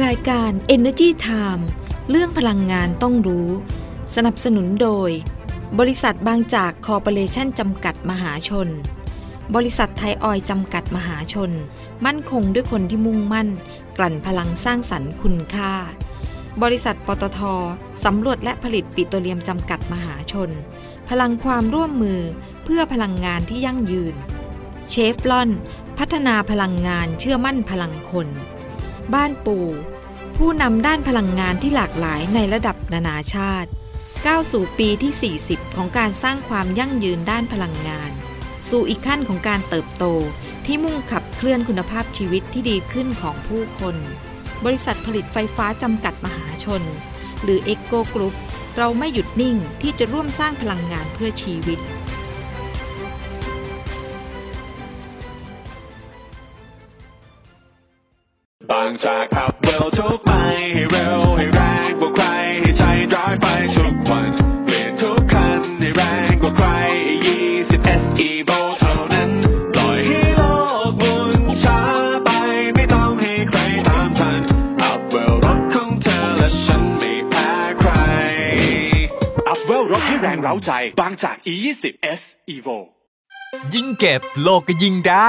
รายการ Energy Time เรื่องพลังงานต้องรู้ สนับสนุนโดย บริษัทบางจากคอร์ปอเรชั่นจำกัดมหาชน บริษัทไทยออยจำกัดมหาชน มั่นคงด้วยคนที่มุ่งมั่น กลั่นพลังสร้างสรรค์คุณค่า บริษัทปตทสำรวจและผลิตปิโตรเลียมจำกัดมหาชน พลังความร่วมมือเพื่อพลังงานที่ยั่งยืน เชฟลอน พัฒนาพลังงานเชื่อมั่นพลังคน บ้านปู่ ผู้นำด้านพลังงานที่หลากหลายในระดับนานาชาติก้าวสู่ปีที่ 40 ของการสร้างความยั่งยืนด้านพลังงาน สู่อีกขั้นของการเติบโตที่มุ่งขับเคลื่อนคุณภาพชีวิตที่ดีขึ้นของผู้คน บริษัทผลิตไฟฟ้าจำกัดมหาชน หรือ e โกกรุ๊ปเราไม่หยุดนิ่งที่จะร่วมสร้างพลังงานเพื่อชีวิต บางจากขับเร็วทุกไปให้เร็วให้แรงกว่าใครให้ใจร้ายไปทุกวันเปลี่ยนทุกคันให้แรงกว่าใคร20 SE v o เท่านั้นปล่อยให้โลกมุนช้าไปไม่ต้องให้ใครตามทันอัพเวลรถของเธอและฉันไม่แพ้ใครอัพเวลรถให้แรงเร้าใจบางจาก E20 S Evo ยิ่งเก็บโลกก็ยิ่งได้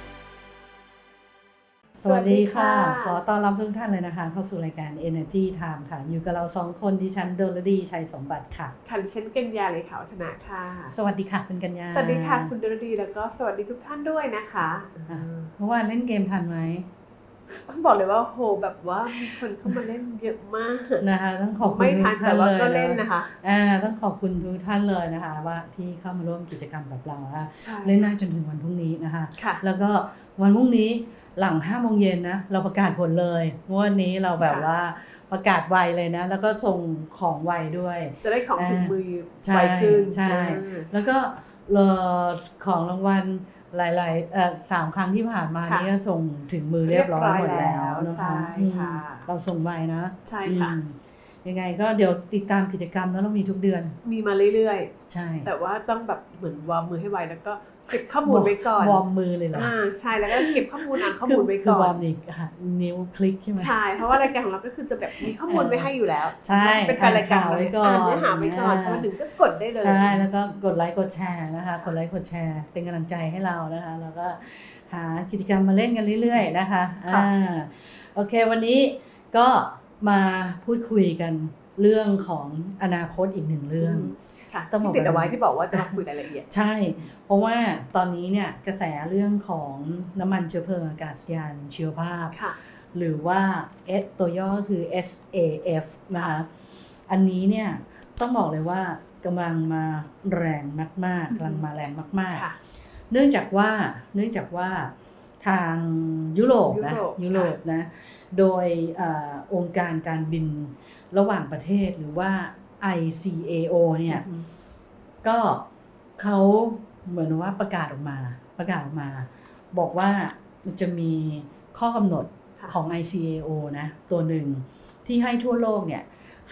สวัสดีค่ะสวัสดีค่ะ ขอต้อนรับทุกท่านเลยนะคะ เข้าสู่รายการ Energy Time ค่ะ อยู่กับเราสองคนดิฉันดลดีชัยสมบัติค่ะค่ะดิฉันกัญญาเลยค่ะวัฒนาค่ะ สวัสดีค่ะคุณกัญญา สวัสดีค่ะคุณดรดีแล้วก็สวัสดีทุกท่านด้วยนะคะอะเมื่อวานเล่นเกมทันไหมต้องบอกเลยว่าโหแบบว่ามีคนเข้ามาเล่นเยอะมากนะคะต้องขอบคุณไม่ทุทันกท่าแต่นว่าเลยก็เล่นนะคะอ่าต้องขอบคุณทุกท่านเลยนะคะ ว่าที่เข้ามาร่วมกิจกรรมกับเรานะคะใช่เล่นได้จนถึงวันพรุ่งนี้นะคะค่ะแล้วก็วันพรุ่งนี้ หลังห้าโมงเย็นนะเราประกาศผลเลยงวดนี้เราแบบค่ะว่าประกาศไวเลยนะ แล้วก็ส่งของไวด้วย จะได้ของถึงมือใช่ไวขึ้นใช่อืมแล้วก็เอ่อของรางวัลหลายๆเอ่อสามครั้งที่ผ่านมาค่ะนี่ก็ส่งถึงมือเรียบร้อยหมดแล้วเรียบร้อยแล้วนะใช่คะอืมค่ะเราส่งไวนะ ใช่ค่ะอืม ยังไงก็เดี๋ยวติดตามกิจกรรมแล้วเรามีทุกเดือน มีมาเรื่อยใช่ๆแต่ว่าต้องแบบเหมือนวอร์มมือให้ไวแล้วก็เก็บข้อมูลไว้ก่อน warm มือเลยเหรออ่าใช่แล้วก็เก็บข้อมูลอ่านข้อคืมูลไว้คืก่วออนร์มนี่ค่ะนิ้วคลิกใช่ไหมใช่เพราะว่ารายการของเราก็คือจะแบบมีข้อมูลไว้ให้อยู่แล้วใช่เป็นแฟนรายการอ่านข่าวเราไว้เนี่ยก่อนอ่านเนื้อหาไว้ก่อนอ่าพอมาถึงก็กดได้เลยใช่แล้วก็กดไลค์กดแชร์นะคะกดไลค์กดแชร์ เป็นกำลังใจให้เรานะคะแล้วก็หากิจกรรมมาเล่นกันเรื่อย ๆ นะคะค่ะอ่าโอเควันนี้ก็ มาพูดคุยกันเรื่องของอนาคตอีกหนึ่งเรื่องค่ะต้องบอกที่ติดเอาไว้ว่าที่บอกว่าจะมาคุยรายละเอียด ใช่ เพราะว่าตอนนี้เนี่ยกระแสเรื่องของน้ำมันเชื้อเพลิงอากาศยานชีวภาพค่ะหรือว่า S ตัวย่อก็คือ SAF นะคะอันนี้เนี่ยต้องบอกเลยว่ากำลังมาแรงมากๆกำลังมาแรงมากค่ะๆเนื่องจากว่าเนื่องจากว่าทางยุโรปนะยุโรปยุโรปนะ โดยเออองค์การการบินระหว่างประเทศหรือว่า ICAO เนี่ยก็เขาเหมือนว่าประกาศออกมา ประกาศออกมา บอกว่ามันจะมีข้อกำหนดค่ะของ ICAO นะ ตัวหนึ่งที่ให้ทั่วโลกเนี่ย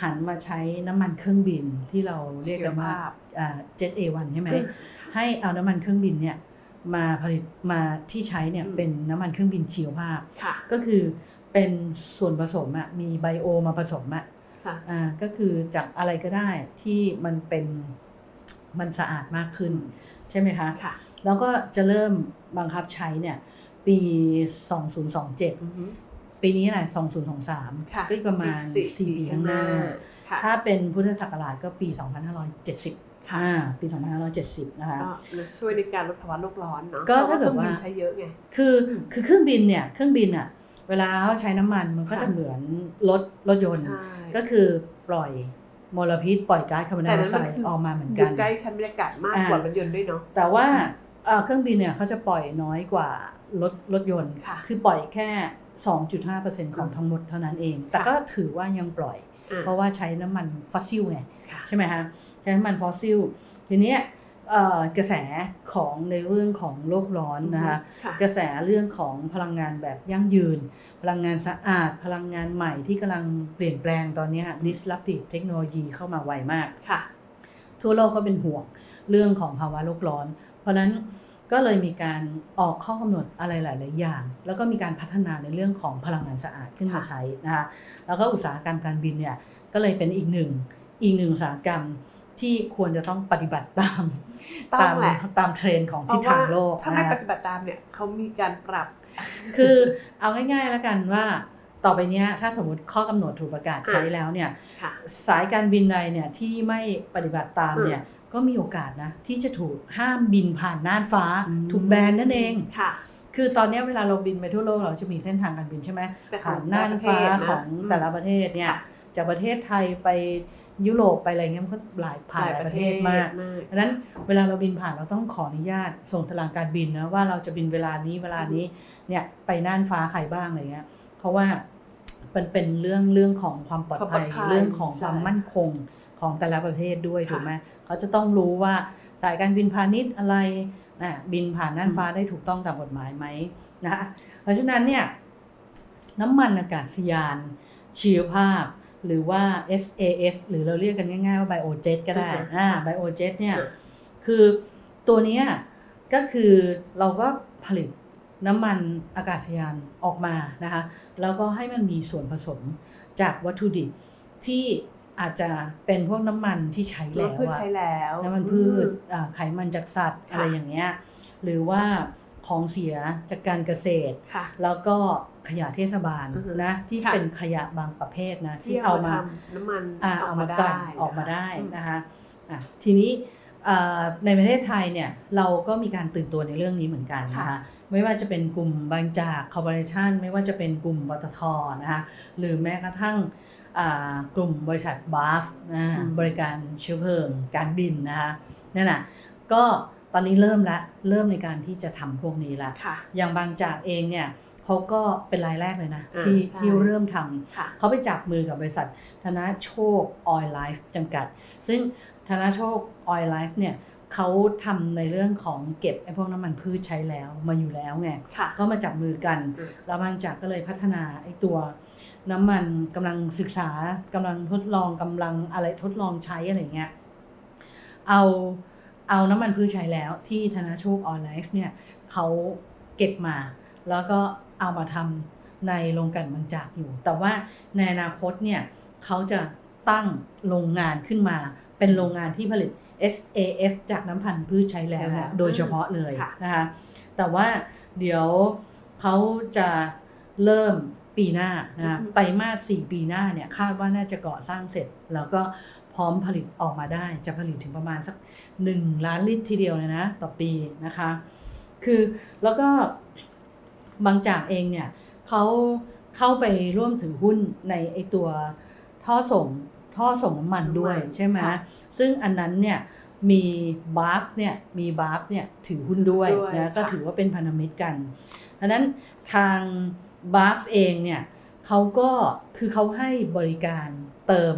หันมาใช้น้ำมันเครื่องบินที่เราเรียกกันว่าชีวภาพอ่า Jet A1 ใช่ไหมอืมให้เอาน้ำมันเครื่องบินเนี่ยมาผลิตมาที่ใช้เนี่ยอืมเป็นน้ำมันเครื่องบินชีวภาพค่ะก็คือ เป็นส่วนผสมอะมีไบโอมาผสมอะค่ะ อ่าก็คือจากอะไรก็ได้ที่มันเป็นมันสะอาดมากขึ้น ใช่ไหมคะ ค่ะ แล้วก็จะเริ่มบังคับใช้เนี่ย ปี 2027อือฮึปีนี้แหละ2023ค่ะก็อีกประมาณ อีก4ปีข้างหน้า ค่ะถ้าเป็นพุทธศักราชก็ปี 2570ค่ะอ่าปี 2570 นะคะ ก็ช่วยในการลดภาวะโลกร้อนเนาะก็พระถ้าเกิดว่าครื่องบินใช้เยอะไง คือคือเครื่องบินเนี่ย เครื่องบินอะ เวลาเขาใช้น้ำมันมันก็ค่ะจะเหมือนรถรถยนต์ใช่ก็คือปล่อยมลพิษปล่อยก๊าซคาร์บอนไดแต่อนั้อนกไซมันด์คือออกมาเหมือนอกัยู่นใกล้ชั้นบรรยากาศมากอ่ากว่ารถยนต์ด้วยเนาะแต่ว่าเอ่อเครื่องบินเนี่ยเขาจะปล่อยน้อยกว่ารถรถยนต์ค่ะคือปล่อยแค่ 2.5%ของทั้งหมดเท่านั้นเอง แต่ก็ถือว่ายังปล่อยอะเพราะว่าใช้น้ำมันฟอสซิลไงค่ะใช่ไหมฮะใช้น้ำมันฟอสซิลทีเนี้ยเอ่อ กระแสของในเรื่องของโลกร้อนนะคะค่ะกระแสเรื่องของพลังงานแบบยั่งยืน พลังงานสะอาด พลังงานใหม่ที่กำลังเปลี่ยนแปลงตอนเนี้ย disruptive เทคโนโลยีเข้ามาไวมากค่ะทั่วโลกก็เป็นห่วงเรื่องของภาวะโลกร้อน เพราะฉะนั้นก็เลยมีการออกข้อกำหนดอะไรหลาย ๆ อย่าง แล้วก็มีการพัฒนาในเรื่องของพลังงานสะอาดขึ้นมาค่ะใช้นะคะแล้วก็อุตสาหกรรมการบินเนี่ยก็เลยเป็นอีกหนึ่งอีกหนึ่งอุตสาหกรรม ที่ควรจะต้องปฏิบัติตามต้องตามแหละตามเทรนด์ของเพทิศราะทาว่างโลกถ้าไม่นะปคะฏิบัติตามเนี่ยเขามีการปรับ คือเอาง่ายๆแล้วกันว่าต่อไปเนี้ยถ้าสมมติข้อกำหนดถูกประกาศอะใช้แล้วเนี่ยค่ะสายการบินใดเนี่ยที่ไม่ปฏิบัติตามเนี่ยก็มีโอกาสนะที่จะถูกห้ามบินผ่านน่านฟ้าอืมถูกแบนนั่นเองค่ะคือตอนเนี้ยเวลาเราบินไปทั่วโลกเราจะมีเส้นทางการบินใช่ไหมแต่ของผ่านน่านฟ้าแต่ละประเทศนะของแต่ละประเทศเนี่ยค่ะจากประเทศไทยไป ยุโรปไปอะไรเงี้ยมันก็หลายผ่านหลายประเทศมากมากดังนั้นเวลาเราบินผ่านเราต้องขออนุญาตส่งตารางการบินนะว่าเราจะบินเวลานี้เวลานี้เนี่ยไปน่านฟ้าใครบ้างอะไรเงี้ย เพราะว่ามันเป็นเรื่องเรื่องของความปลอดภัยความปลอดภัยเรื่องของความใช่มั่นคงของแต่ละประเทศด้วยค่ะถูกไหมเขาจะต้องรู้ว่าสายการบินพาณิชย์อะไรนะบินผ่านน่านฟ้าได้ถูกต้องตามกฎหมายไหมนะคะเพราะฉะนั้นเนี่ยน้ำมันอากาศยานชีวภาพ หรือว่า SAF หรือเราเรียกกันง่ายๆว่า Biojet ก็ได้อือฮึอ่า Biojet เนี่ยอือคือตัวเนี้ยก็คือเราก็ผลิตน้ำมันอากาศยานออกมานะคะแล้วก็ให้มันมีส่วนผสมจากวัตถุดิบที่อาจจะเป็นพวกน้ำมันที่ใช้แล้แล้ววพืชอะใช้แล้วน้ำมันพืชอืมอ่าไขมันจากสัตว์ค่ะอะไรอย่างเงี้ยหรือว่า ของเสียจากการเกษตรค่ะแล้วก็ขยะเทศบาลอือฮึนะที่ค่ะเป็นขยะบางประเภทนะที่ที่เอาเอามามาทำน้ำมันอ่าอเอาอกมามากันได้ออกมาได้อืมนะคะอะทีนี้อ่าในประเทศไทยเนี่ยเราก็มีการตื่นตัวในเรื่องนี้เหมือนกันนะคะไม่ว่าจะเป็นกลุ่มบางจากคอร์ปอเรชันไม่ว่าจะเป็นกลุ่มปตทนะคะหรือแม้กระทั่งอ่ากลุ่มบริษัทบาฟนะบริการเชื้อเพลิงการบินนะคะนั่นน่ะก็ ตอนนี้เริ่มละเริ่มในการที่จะทำพวกนี้ละค่ะอย่างบางจากเองเนี่ยเขาก็เป็นรายแรกเลยนะอ่าที่ใช่ที่เริ่มทำค่ะเขาไปจับมือกับบริษัท ธนาโชคออยไลฟ์จำกัด ซึ่งธนาโชคออยไลฟ์เนี่ยเขาทำในเรื่องของเก็บไอ้พวกน้ำมันพืชใช้แล้วมาอยู่แล้วไงค่ะก็มาจับมือกันอืมแล้วบางจากก็เลยพัฒนาไอ้ตัว น้ำมันกำลังศึกษากำลังทดลองกำลังอะไรทดลองใช้อะไรเงี้ย เอา เอาน้ำมันพืชใช้แล้วที่ธนาโชคออยไลฟ์เนี่ยเขาเก็บมา แล้วก็เอามาทำในโรงกลั่นบางจากอยู่ แต่ว่าในอนาคตเนี่ยเขาจะตั้งโรงงานขึ้นมา เป็นโรงงานที่ผลิต SAF จากน้ำพันธุ์พืชใช้แล้วใช้แล้เนี่วยโดยเฉพาะเลยค่ะนะคะแต่ว่าเดี๋ยวเขาจะเริ่มปีหน้านะไตรมาสสี่ปีหน้าเนี่ยคาดว่าน่าจะก่อสร้างเสร็จแล้วก็พ ร้อมผลิตออกมาได้ จะผลิตถึงประมาณสักหนึ่งล้านลิตรทีเดียวเลยนะ ต่อปีนะคะ คือแล้วก็บางจากเองเนี่ยเขาเข้าไปร่วมถือหุ้นในไอตัวท่อส่งท่อส่งน้ำมันด้วยน้ำมันใช่ไหมค่ะซึ่งอันนั้นเนี่ยมีบาฟเนี่ยมีบาฟเนี่ยถือหุ้นด้วยด้วยนะก็ค่ะถือว่าเป็นพันธมิตรกันดังนั้นทาง BAFS เองเนี่ยเขาก็คือเขาให้บริการเติม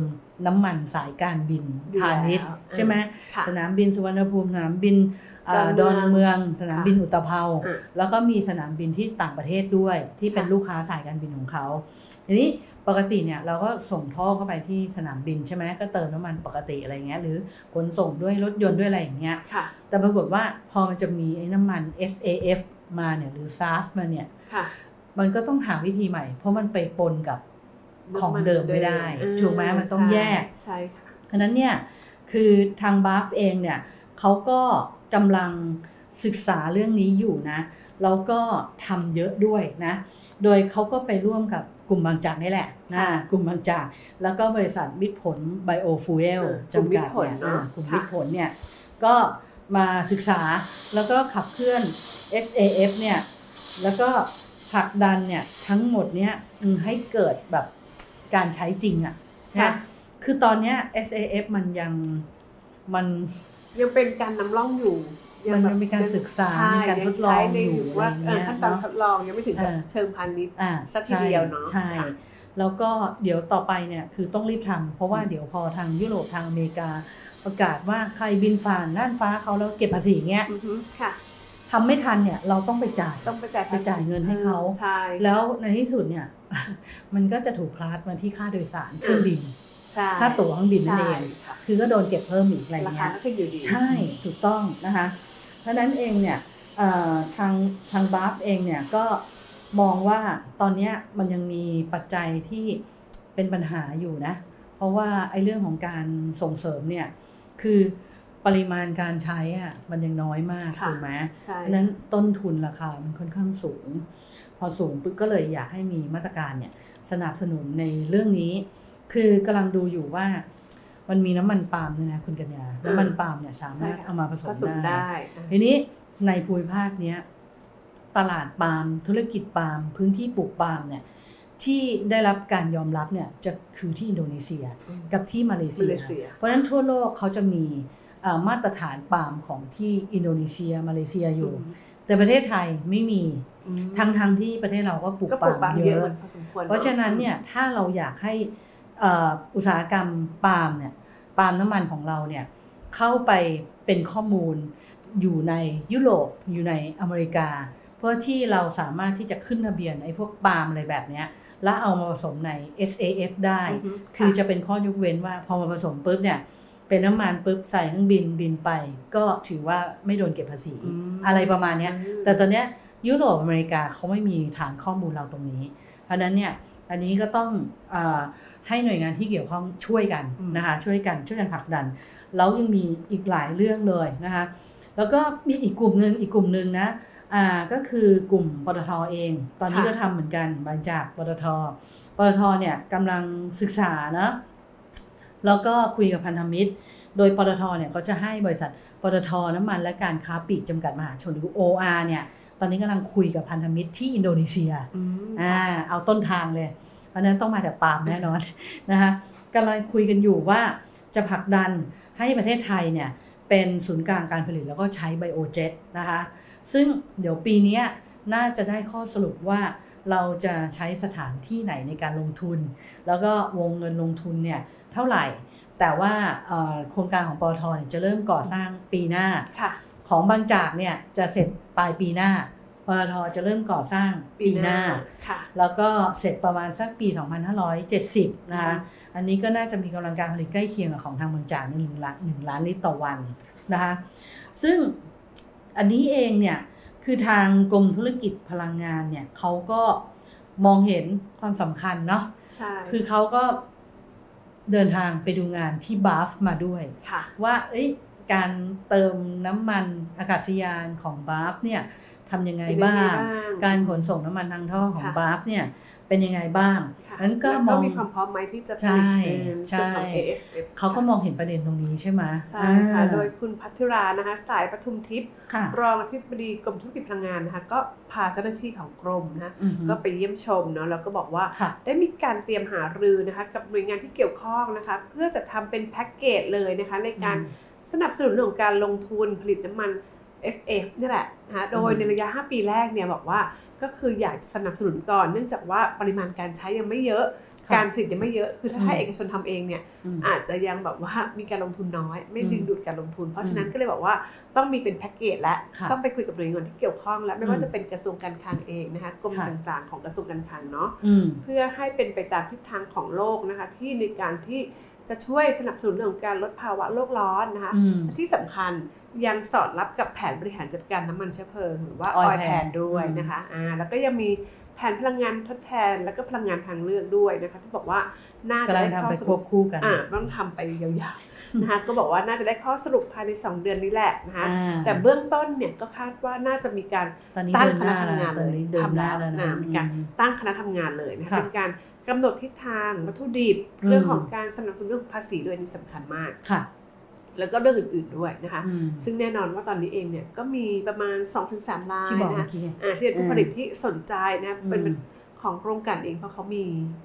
น้ำมันสายการบินอยู่พาณิชย์แล้วใช่ไหมค่ะสนามบินสุวรรณภูมิสนามบินเอ่อดดออนนเมืเมือองงสนามบินอู่ตภาอะแล้วก็มีสนามบินที่ต่างประเทศด้วย ที่เป็นค่ะลูกค้าสายการบินของเขาทีนี้ปกติเนี่ยเราก็ส่งท่อเข้าไปที่สนามบินใช่ไหมก็เติมน้ำมันปกติอะไรเงี้ยหรือขนส่งด้วยรถยนต์ด้วยอะไรอย่างเงี้ยค่ะแต่ปรากฏว่าพอมันจะมีไอ้น้ำมัน SAF มาเนี่ยหรือ SAF มาเนี่ยค่ะมันก็ต้องหาวิธีใหม่ เพราะมันไปปนกับ ของเดิมไม่ได้อืถูกไหมมันต้องแยกใช่ค่ะเพราะฉะนั้นเนี่ยคือทางบัฟเองเนี่ยเขาก็กำลังศึกษาเรื่องนี้อยู่นะแล้วก็ทำเยอะด้วยนะ โดยเขาก็ไปร่วมกับกลุ่มบางจากนี่แหละนะค่ะกลุ่มบางจาก แล้วก็บริษัทมิตรผลไบโอฟูเอลเออกลุ่มจำกัดมิตรผลเนี่ยเนอะอ่ากลุ่มค่ะมิตรผลเนี่ยก็มาศึกษาแล้วก็ขับเคลื่อน SAF เนี่ยแล้วก็ผลักดันเนี่ยทั้งหมดเนี่ยอืมให้เกิดแบบ การใช้จริงอะค่ะนะคือตอนเนี้ย SAF มันยังมันยังเป็นการนำร่องอยู่มันแบบยังมีการศึกษาใช่มีการทดลองใช้ในอยู่ว่าอะไรเอเงี้อยขั้นตอนเนาะทดลองยังไม่ถึงกับเออเชิงพาณิชย์อ่าสักทีเดียวเนอะใช่ค่ะแล้วก็เดี๋ยวต่อไปเนี่ยคือต้องรีบทำเพราะว่าเดี๋ยวพอทางยุโรปทางอเมริกาประกาศว่าใครบินผ่านน่านฟ้าเขาแล้วเก็บภาษีเงี้ยอือฮึค่ะ ทำไม่ทันเนี่ยเราต้องไปจ่ายต้องไปจ่ายไปจ่ายเงินให้เขาใช่แล้วในที่สุดเนี่ยมันก็จะถูกคลาสมาที่ค่าโดยสารเครื่องบินใช่ค่าตั๋วเครื่องบินนั่นเองใช่ค่ะคือก็โดนเก็บเพิ่มอีกอะไรราเงี้คายก็ขึ้นอยู่ดีใช่ถูกต้องนะคะ เพราะฉะนั้นเองเนี่ยเอ่อทางทางบาฟเองเนี่ยก็มองว่าตอนเนี้ยมันยังมีปัจจัยที่เป็นปัญหาอยู่นะ เพราะว่าไอ้เรื่องของการส่งเสริมเนี่ยคือ ปริมาณการใช้อะมันยังน้อยมากค่ะถูกไหมใช่เพราะฉะนั้นต้นทุนราคามันค่อนข้างสูง พอสูงปุ๊บก็เลยอยากให้มีมาตรการเนี่ยสนับสนุนในเรื่องนี้ คือกำลังดูอยู่ว่า มันมีน้ำมันปาล์มเนี่ยนะคุณกัญญาน้ำมันปาล์มเนี่ยสามารถเอามาผสผมสมได้ได้อะทีนี้ในภูมิภาคเนี้ยตลาดปาล์มธุรกิจปาล์มพื้นที่ปลูกปาล์มเนี่ยที่ได้รับการยอมรับเนี่ยจะคือที่อินโดนีเซียอืมกับที่มาเลมาเซีเลยเซีย เพราะฉะนั้นทั่วโลกเขาจะมีเอ่อ มาตรฐานปาล์มของที่อินโดนีเซีย มาเลเซียอยู่ แต่ประเทศไทยไม่มีอืมทั้งทงๆที่ประเทศเราก็ปลูกก็ปปาลูกล์มปาล์มเยเยอะอะพอสมควรเพราะฉะนั้นเนี่ยถ้าเราอยากให้เอ่ออุตสาหกรรมปาล์มเนี่ยปาล์มน้ำมันของเราเนี่ยเข้าไปเป็นข้อมูลอยู่ในยุโรปอยู่ในอเมริกา เพื่อที่เราสามารถที่จะขึ้นทะเบียนไอ้พวกปาล์มอะไรแบบเนี้ยแล้วเอามาผสมใน SAF ได้อือฮึคือค่ะจะเป็นข้อยกเว้นว่าพอมาผสมปุ๊บเนี่ย เป็นน้ำมันปุ๊บใส่เครื่องบินบินไป ก็ถือว่าไม่โดนเก็บภาษีอืมอะไรประมาณเนี้ยอืมแต่ตอนเนี้ยยุโรปอเมริกาเขาไม่มีฐานข้อมูลเราตรงนี้ เพราะฉะนั้นเนี่ยอันนี้ก็ต้องเออให้หน่วยงานที่เกี่ยวข้องช่วยกันอืมนะคะช่วยกันช่วยกันผลักดัน แล้วยังมีอีกหลายเรื่องเลยนะคะแล้วก็มีอีกกลุ่มหนึ่งอีกกลุ่มหนึ่งนะอ่าก็คือกลุ่มปตทเอง ตอนนี้ก็ทำเหมือนกันมาจากปตทปตทเนี่ยกำลังศึกษานะ แล้วก็คุยกับพันธมิตร โดยปตทเนี่ยเขาจะให้บริษัทปตทน้ำมันและการค้าปลีกจำกัดมหาชนหรือ OR เนี่ยตอนนี้กำลังคุยกับพันธมิตรที่อินโดนีเซียอืมอ่าเอาต้นทางเลย เพราะฉะนั้นต้องมาจากปาล์มแน่นอนนะคะกำลังคุยกันอยู่ว่าจะผลักดันให้ประเทศไทยเนี่ยเป็นศูนย์กลางการผลิตแล้วก็ใช้ไบโอเจ็ตนะคะซึ่งเดี๋ยวปีเนี้ยน่าจะได้ข้อสรุปว่าเราจะใช้สถานที่ไหนในการลงทุน แล้วก็วงเงินลงทุนเนี่ย เท่าไหร่ แต่ว่าเอ่อโครงการของปอทเนี่ยจะเริ่มก่อสร้างปีหน้าค่ะของบางจากเนี่ยจะเสร็จปลายปีหน้าปตทจะเริ่มก่อสร้างปีหน้าค่ะแล้วก็เสร็จประมาณสักปี 2570 นะคะ อันนี้ก็น่าจะมีกำลังการผลิตใกล้เคียงกับของทางบางจากหนึ่งล้านหนึ่งล้านลิตรต่อวันนะคะ ซึ่งอันนี้เองเนี่ย คือทางกรมธุรกิจพลังงานเนี่ยเขาก็มองเห็นความสำคัญเนาะใช่คือเขาก็ เดินทางไปดูงานที่บาฟมาด้วยค่ะว่าเอ้ยการเติมน้ำมันอากาศยานของบาฟเนี่ยทำยังไงบ้างเป็นยังไงบ้างการขนส่งน้ำมันทางท่อของค่ะบาฟเนี่ย เป็นยังไงบ้างค่ะนั้นก็แล้วมองมีความพร้อมไหมที่จะผใช่ลิตในส่วนของใช่ ASF เขาก็มองเห็นประเด็นตรงนี้ใช่ไหมใช่ค่ะอ่าโดยคุณพัทธิรานะคะสายปทุมทิพย์ค่ะรองอธิบดีกรมธุรกิจพลังงานนะคะก็พาเจ้าหน้าที่ของกรมนะอือฮึก็ไปเยี่ยมชมเนาะแล้วก็บอกว่าค่ะได้มีการเตรียมหารือนะคะกับหน่วยงานที่เกี่ยวข้องนะคะเพื่อจะทำเป็นแพ็กเกจเลยนะคะในการสนับสนุนเรื่องของการลงทุนผลิตน้ำมัน SF นี่แหละนะคะโดยอืมในระยะ 5 ปีแรกเนี่ยบอกว่า ก็คืออยากจะสนับสนุนก่อน เนื่องจากว่าปริมาณการใช้ยังไม่เยอะค่ะการผลิตยังไม่เยอะ คือถ้าให้อืมเอกชนทำเองเนี่ยอืมอาจจะยังแบบว่ามีการลงทุนน้อย ไม่อืมดึงดูดการลงทุน เพราะฉะนั้นอืมก็เลยบอกว่าต้องมีเป็นแพ็กเกจและค่ะต้องไปคุยกับหน่วยงานที่เกี่ยวข้อง และไม่ว่าอืมจะเป็นกระทรวงการคลังเองนะคะกรมค่ะต่างๆ ของกระทรวงการคลังเนาะอืมเพื่อให้เป็นไปตามทิศทางของโลกนะคะที่ในการที่จะช่วยสนับสนุนเรื่องของการลดภาวะโลกร้อนนะคะอืมและที่สำคัญ ยังสอดรับกับแผนบริหารจัดการน้ำมันเชื้อเพลิงหรือว่า Oil Oil Plan Plan ด้วยอืมนะคะอ่าแล้วก็ยังมีแผนพลังงานทดแทน แล้วก็พลังงานทางเลือกด้วยนะคะที่บอกว่าน่าจะกำลังได้ข้ทำอไปสควรุบปคู่กันอ่าต้องทำไปยาวๆนะคะก็บอกว่าน่าจะได้ข้อสรุปภายใน 2 เดือนนี้แหละนะคะอ่าแต่เบื้องต้นเนี่ยก็คาดว่าน่าจะมีการตอนนี้ตั้งเดินคหณะน้าทำงานตอนเลยนี้เดินทำหน้าแล้วแล้วนะนะมีการอืมตั้งคณะทำงานเลยนะคะค่ะเป็นการกำหนดทิศทางวัตถุดิบอืมเรื่องของการสนับสนุนเรื่องภาษีด้วยนี่สำคัญมากค่ะ แล้วก็เรื่องอื่นๆด้วยนะคะอืมซึ่งแน่นอนว่าตอนนี้เองเนี่ยก็มีประมาณ 2-3รายที่บอกนะเมื่คะอกี้อ่าที่เป็นผู้ผลิตที่สนใจนะเป็นอืมของโรงกลั่นเองเพราะเขามี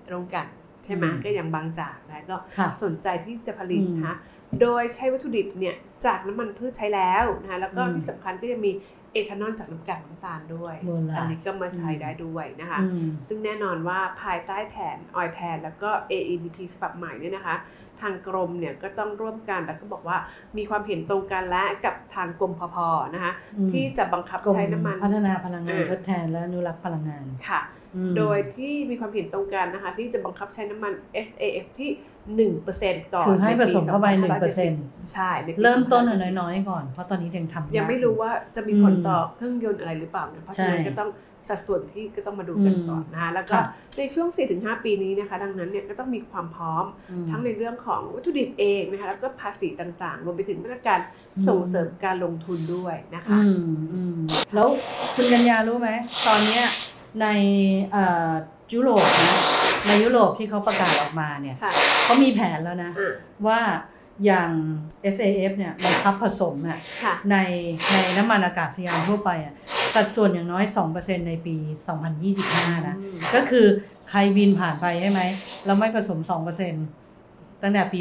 โรงกลั่นใช่ไหมอืมก็อย่างบางจากนะก็ค่ะสนใจที่จะผลิตอืมนะคะโดยใช้วัตถุดิบเนี่ยจากน้ำมันพืชใช้แล้วนะคะแล้วก็อืมที่สำคัญก็จะมีเอทานอลจากน้ำกากน้ำตาลด้วยโบราณอันนี้ก็มาใช้อืมได้ด้วยนะคะอืมซึ่งแน่นอนว่าภายใต้แผนออยแผนแล้วก็ AEDP ฉบับใหม่เนี่ยนะคะ ทางกรมเนี่ยก็ต้องร่วมกันแต่ก็บอกว่ามีความเห็นตรงกันและกับทางกรมพพนะคะอืมที่จะบังคับกรมใช้น้ำมัน พัฒนาพลังงานเออทดแทนและอนุรักษ์พลังงานค่ะอืมโดยที่มีความเห็นตรงกันนะคะที่จะบังคับใช้น้ำมัน SAF ที่1%ก่อนคือให้ผสมนปีเข้าไปหนึ่งเปอร์2570เซ็นต์ใช่ในปีเริ่มต้น2570น้อยๆก่อนเพราะตอนนี้ยังทำยังไม่อรู้ว่าจะมีผลอืมต่อเครื่องยนต์อะไรหรือเปล่าเนี่ยเพราะฉะนั้นใช่ก็ต้อง สัดส่วนที่ก็ต้องมาดูกันอืมก่อนนะคะแล้วก็ค่ะในช่วง 4-5 ปีนี้นะคะ ดังนั้นเนี่ยก็ต้องมีความพร้อมอืมทั้งในเรื่องของวัตถุดิบเองนะคะแล้วก็ภาษีต่างๆ รวมไปถึงมาตรการอืมส่งเสริมการลงทุนด้วยนะคะอืมอืมแล้วคุณกัญญารู้ไหม ตอนเนี้ยในเอ่อยุโรปนะในยุโรปที่เขาประกาศออกมาเนี่ยค่ะเขามีแผนแล้วนะอะว่าอย่าง SAF เนี่ยบังคับผสมอะค่ะในในน้ำมันอากาศยานทั่วไปอะ สัดส่วนอย่างน้อย 2%ในปี 2025 นะอืมก็คือใครบินผ่านไปใช่ไหมแล้วไม่ผสม 2%ตั้งแต่ปี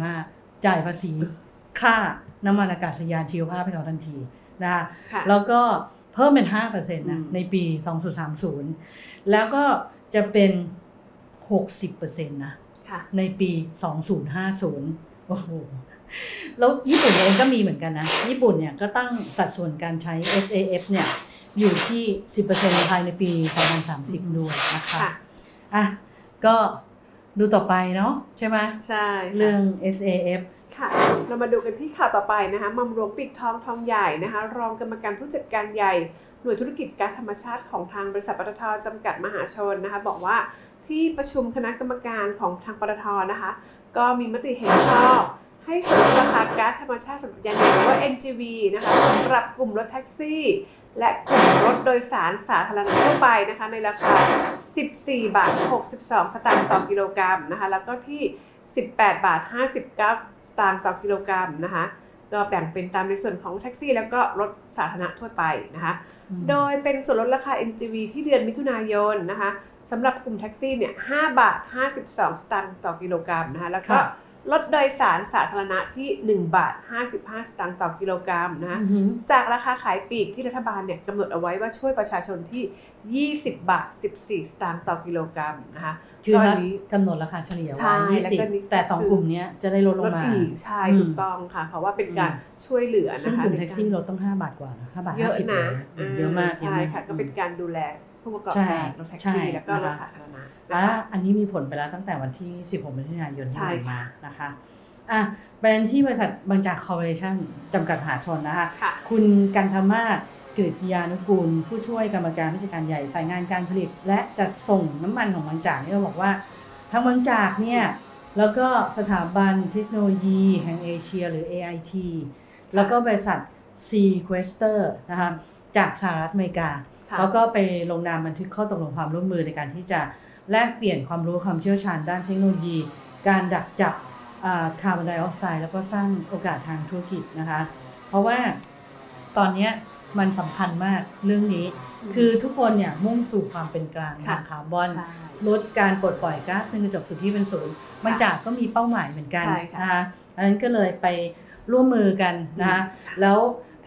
2025 จ่ายภาษีค่าน้ำมันอากาศยานชีวภาพให้เขาทันทีนะคะค่ะแล้วก็เพิ่มเป็น 5%นะอืมในปี 2030 แล้วก็จะเป็น 60%นะค่ะในปี 2050 โอ้โห แล้วญี่ปุ่นเองก็มีเหมือนกันนะ ญี่ปุ่นเนี่ยก็ตั้งสัดส่วนการใช้ SAF เนี่ย อยู่ที่ 10%ภายในปี 2030 ด้วยนะคะค่ะอะก็ดูต่อไปเนาะใช่ไหมใช่ค่ะเรื่อง SAF ค่ะ เรามาดูกันที่ข่าวต่อไปนะคะหมัมหลวงปิกทองทองใหญ่นะคะ รองกรรมการผู้จัดการใหญ่ หน่วยธุรกิจก๊าซธรรมชาติของทางบริษัทปตทจำกัดมหาชนนะคะ บอกว่าที่ประชุมคณะกรรมการของทางปตทนะคะ ก็มีมติเห็นชอบให้สนุนราคาก๊าซธรรมชาติสำหรับยานยนต์หรือว่า NGV นะคะสำหรับกลุ่มรถแท็กซี่ และกลุ่มรถโดยสารสาธารณะทั่วไปนะคะในราคา 14 บาท 62 สตางค์ต่อกิโลกรัมนะคะแล้วก็ที่ 18 บาท 59 สตางค์ต่อกิโลกรัมนะคะก็แบ่งเป็นตามในส่วนของแท็กซี่ แล้วก็รถสาธารณะทั่วไปนะคะโดยเป็นส่วนลดราคา NGV ที่เดือนมิถุนายนนะคะสำหรับกลุ่มแท็กซี่เนี่ย5บาท 52 สตางค์ต่อกิโลกรัมนะคะแล้วก็ค่ะ รถโดยสารสาธารณะที่ 1 บาท 55 สตางค์ต่อกิโลกรัมนะคะอือหือจากราคาขายปลีกที่รัฐบาลเนี่ยกำหนดเอาไว้ว่าช่วยประชาชนที่ 20 บาท 14 สตางค์ต่อกิโลกรัมนะคะคือตอนรัฐนี้กำหนดราคาเฉลี่ยใช่ไว้แล้วก็นี่20แต่สองคือกลุ่มเนี้ยจะได้ลดลลงดมาอีกใช่อืมถูกต้องค่ะ เพราะว่าเป็นการอืมช่วยเหลือซึ่งนะคะกลุ่มในแท็กซี่ลดต้อง 5 บาทกว่านะ5บาทเยอะ50นะเลยเยอะมากใช่เยอมากค่ะก็เป็นการดูแล ผู้ประกอบใช่การรถแท็กซี่ใช่แล้วก็รถนะคะสาธารณะอะนะคะอันนี้มีผลไปแล้วตั้งแต่วันที่ 16มิถุนายนที่ใช่ผ่านค่ะมานะคะอะเป็นที่บริษัทบางจากคอร์ปอเรชั่นจำกัดมหาชนนะคะค่ะคุณกันธมาศกฤษยานุกูล ผู้ช่วยกรรมการผู้จัดการใหญ่ฝ่ายงานการผลิต และจัดส่งน้ำมันของบางจากเนี่ยบอกว่าทางบางจากเนี่ยแล้วก็สถาบันเทคโนโลยีแห่งเอเชียหรือ AIT แล้วก็บริษัท Sequester นะคะจากสหรัฐอเมริกา ค่ะเขาก็ไปลงนามบันทึกข้อตกลงความร่วมมือในการที่จะแลกเปลี่ยนความรู้ความเชี่ยวชาญด้านเทคโนโลยี การดักจับคาร์บอนไดออกไซด์แล้วก็สร้างโอกาสทางธุรกิจนะคะ เพราะว่าตอนเนี้ยมันสำคัญมากเรื่องนี้ คือทุกคนเนี่ยมุ่งสู่ความเป็นกลางค่ะทางคาร์บอนใช่ลดการปลดปล่อยก๊าซเรือนกระจกสุทธิเป็นศูนย์บางจากก็มีเป้าหมายเหมือนกันใช่ค่ะนะคะอันนั้นก็เลยไปร่วมมือกันนะคะแล้ว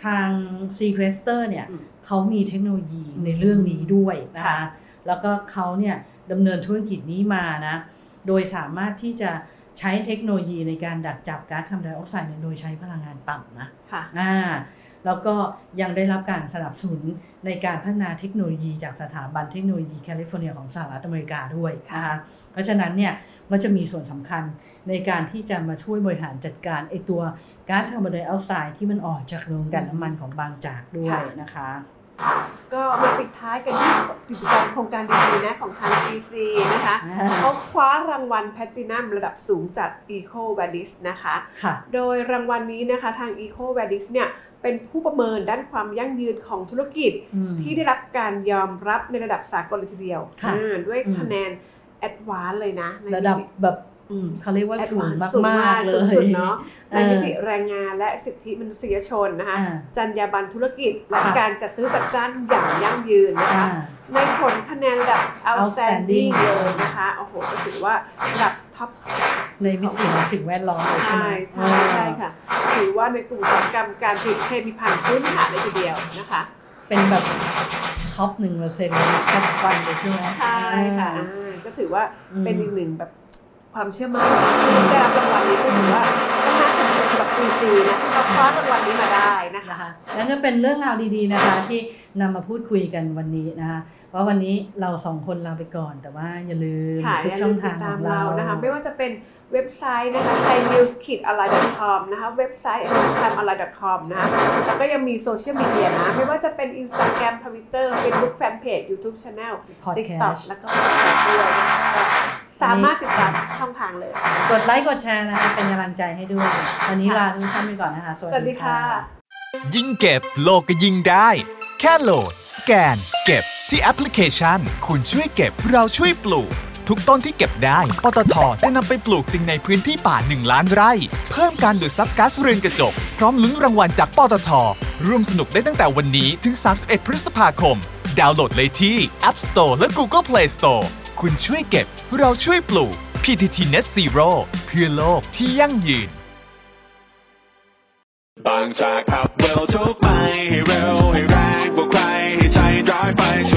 ทาง Sequester เนี่ยอืมเขามีเทคโนโลยีในเรื่องนี้ด้วยนะคะค่ะแล้วก็เขาเนี่ยดำเนินธุรกิจนี้มานะโดยสามารถที่จะใช้เทคโนโลยีในการดักจับก๊าซคาร์บอนไดออกไซด์เนี่ยโดยใช้พลังงานต่ำนะค่ะอ่าแล้วก็ยังได้รับการสนับสนุนในการพัฒนาเทคโนโลยีจากสถาบันเทคโนโลยีแคลิฟอร์เนียของสหรัฐอเมริกาด้วยนะคะเพราะฉะนั้นเนี่ยมันจะมีส่วนสำคัญในการที่จะมาช่วยบริหารจัดการไอตัวก๊าซคาร์บอนไดออกไซด์ที่มันออกจากโรงกลั่นน้ำมันของบางจากด้วยนะคะ ก็มาปิดท้ายกันที่กิจกรรมโครงการดีๆนะของทาง GC นะคะอ่าเขาคว้ารางวัลแพลตินัมระดับสูงจาก Eco v a l i s นะคะค่ะโดยรางวัลนี้นะคะทาง Eco v a l i s เนี่ยเป็นผู้ประเมินด้านความยั่งยืนของธุรกิจอืมที่ได้รับการยอมรับในระดับสากลเลยทีเดียวค่ะอ่าด้วยอืมคะแนนแอดวานเลยนะในระดับแบบอืม เขาเรียกว่าสูงสูงมากๆเลสูงยสุดเนาะในเออมิติแรงงานและสิทธิมนุษยชนนะคะอ่าจรรยาบรรณธุรกิจและค่ะการจัดซื้อจัดจ้างอย่างยั่งยืนนะคะอ่าในผลคะแนนระดับ outstanding Outstanding เลยนะคะโอ้โหก็ถือว่าระดับท็อปในมิติของสิ่งแวดล้อมเลยใช่ใช่ไหมใช่ใช่ค่ะถือว่าในกลุ่มอุตสาหกรรมการผลิตเคมีภัณฑ์พื้นฐานเลยทีเดียวนะคะ เป็นแบบท็อปหนึ่งเปอร์เซ็นต์แคปฟันเลยใช่ไหมใช่ค่ะอ่าก็ถือว่าอืมเป็นอีกหนึ่งแบบ ความเชื่อมั่นที่ได้รับรางวัลนี้ก็ถือว่าก็น่าชื่นชมสำหรับ GC นะที่เขาคว้ารางวัลนี้มาได้นะคะนะคะนั่นก็เป็นเรื่องราวดีๆนะคะที่นำมาพูดคุยกันวันนี้นะคะว่าวันนี้เราสองคนลาไปก่อน แต่ว่าอย่าลืมค่ะทุอกย่าช่ลืองมติทาดงขตาอมงเราเรานะคะไม่ว่าจะเป็นเว็บไซต์นะคะ thainews-online.com นะคะเว็บไซต์ timeonline.com นะคะแล้วก็ยังมีโซเชียลมีเดียนะ ไม่ว่าจะเป็น Instagram Twitter Facebook Fanpage YouTube Channel Podcast TikTok แล้วก็ Podcast ด้วยนะคะก็ สามารถติดตามช่องทางเลย กดไลค์กดแชร์นะคะเป็นกำลังใจให้ด้วย วันนี้ลาทุกท่านไปก่อนนะคะสสวัสดีค่ะ ยิ่งเก็บโลกก็ยิ่งได้ แค่โหลด สแกน เก็บที่แอปพลิเคชัน คุณช่วยเก็บเราช่วยปลูก ทุกต้นที่เก็บได้ ปตทจะนำไปปลูกจริงในพื้นที่ป่า 1 ล้านไร่ เพิ่มการดูดซับก๊าซเรือนกระจก พร้อมลุ้นรางวัลจากปตท ร่วมสนุกได้ตั้งแต่วันนี้ถึง 31 พฤษภาคม ดาวน์โหลดเลยที่ App Store และ Google Play Store คุณช่วยเก็บ เราช่วยปลูก PTT Net Zero เพื่อโลกที่ยั่งยืน บางจากขับเร็วทุกไปให้เร็วให้แรงกว่าใครให้ใจร้ายไปทุกวันเป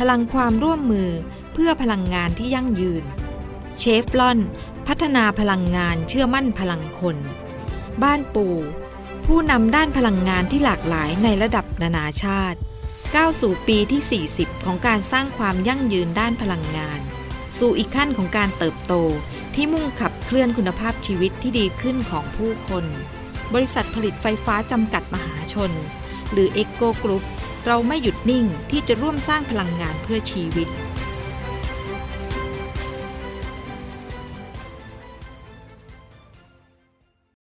พลังความร่วมมือเพื่อพลังงานที่ยั่งยืน เชฟลอน พัฒนาพลังงานเชื่อมั่นพลังคน บ้านปู่ ผู้นำด้านพลังงานที่หลากหลายในระดับนานาชาติก้าวสู่ปีที่ 40 ของการสร้างความยั่งยืนด้านพลังงาน สู่อีกขั้นของการเติบโตที่มุ่งขับเคลื่อนคุณภาพชีวิตที่ดีขึ้นของผู้คน บริษัทผลิตไฟฟ้าจำกัดมหาชน หรือเอ็กโกกรุ๊ป เราไม่หยุดนิ่งที่จะร่วมสร้างพลังงานเพื่อชีวิต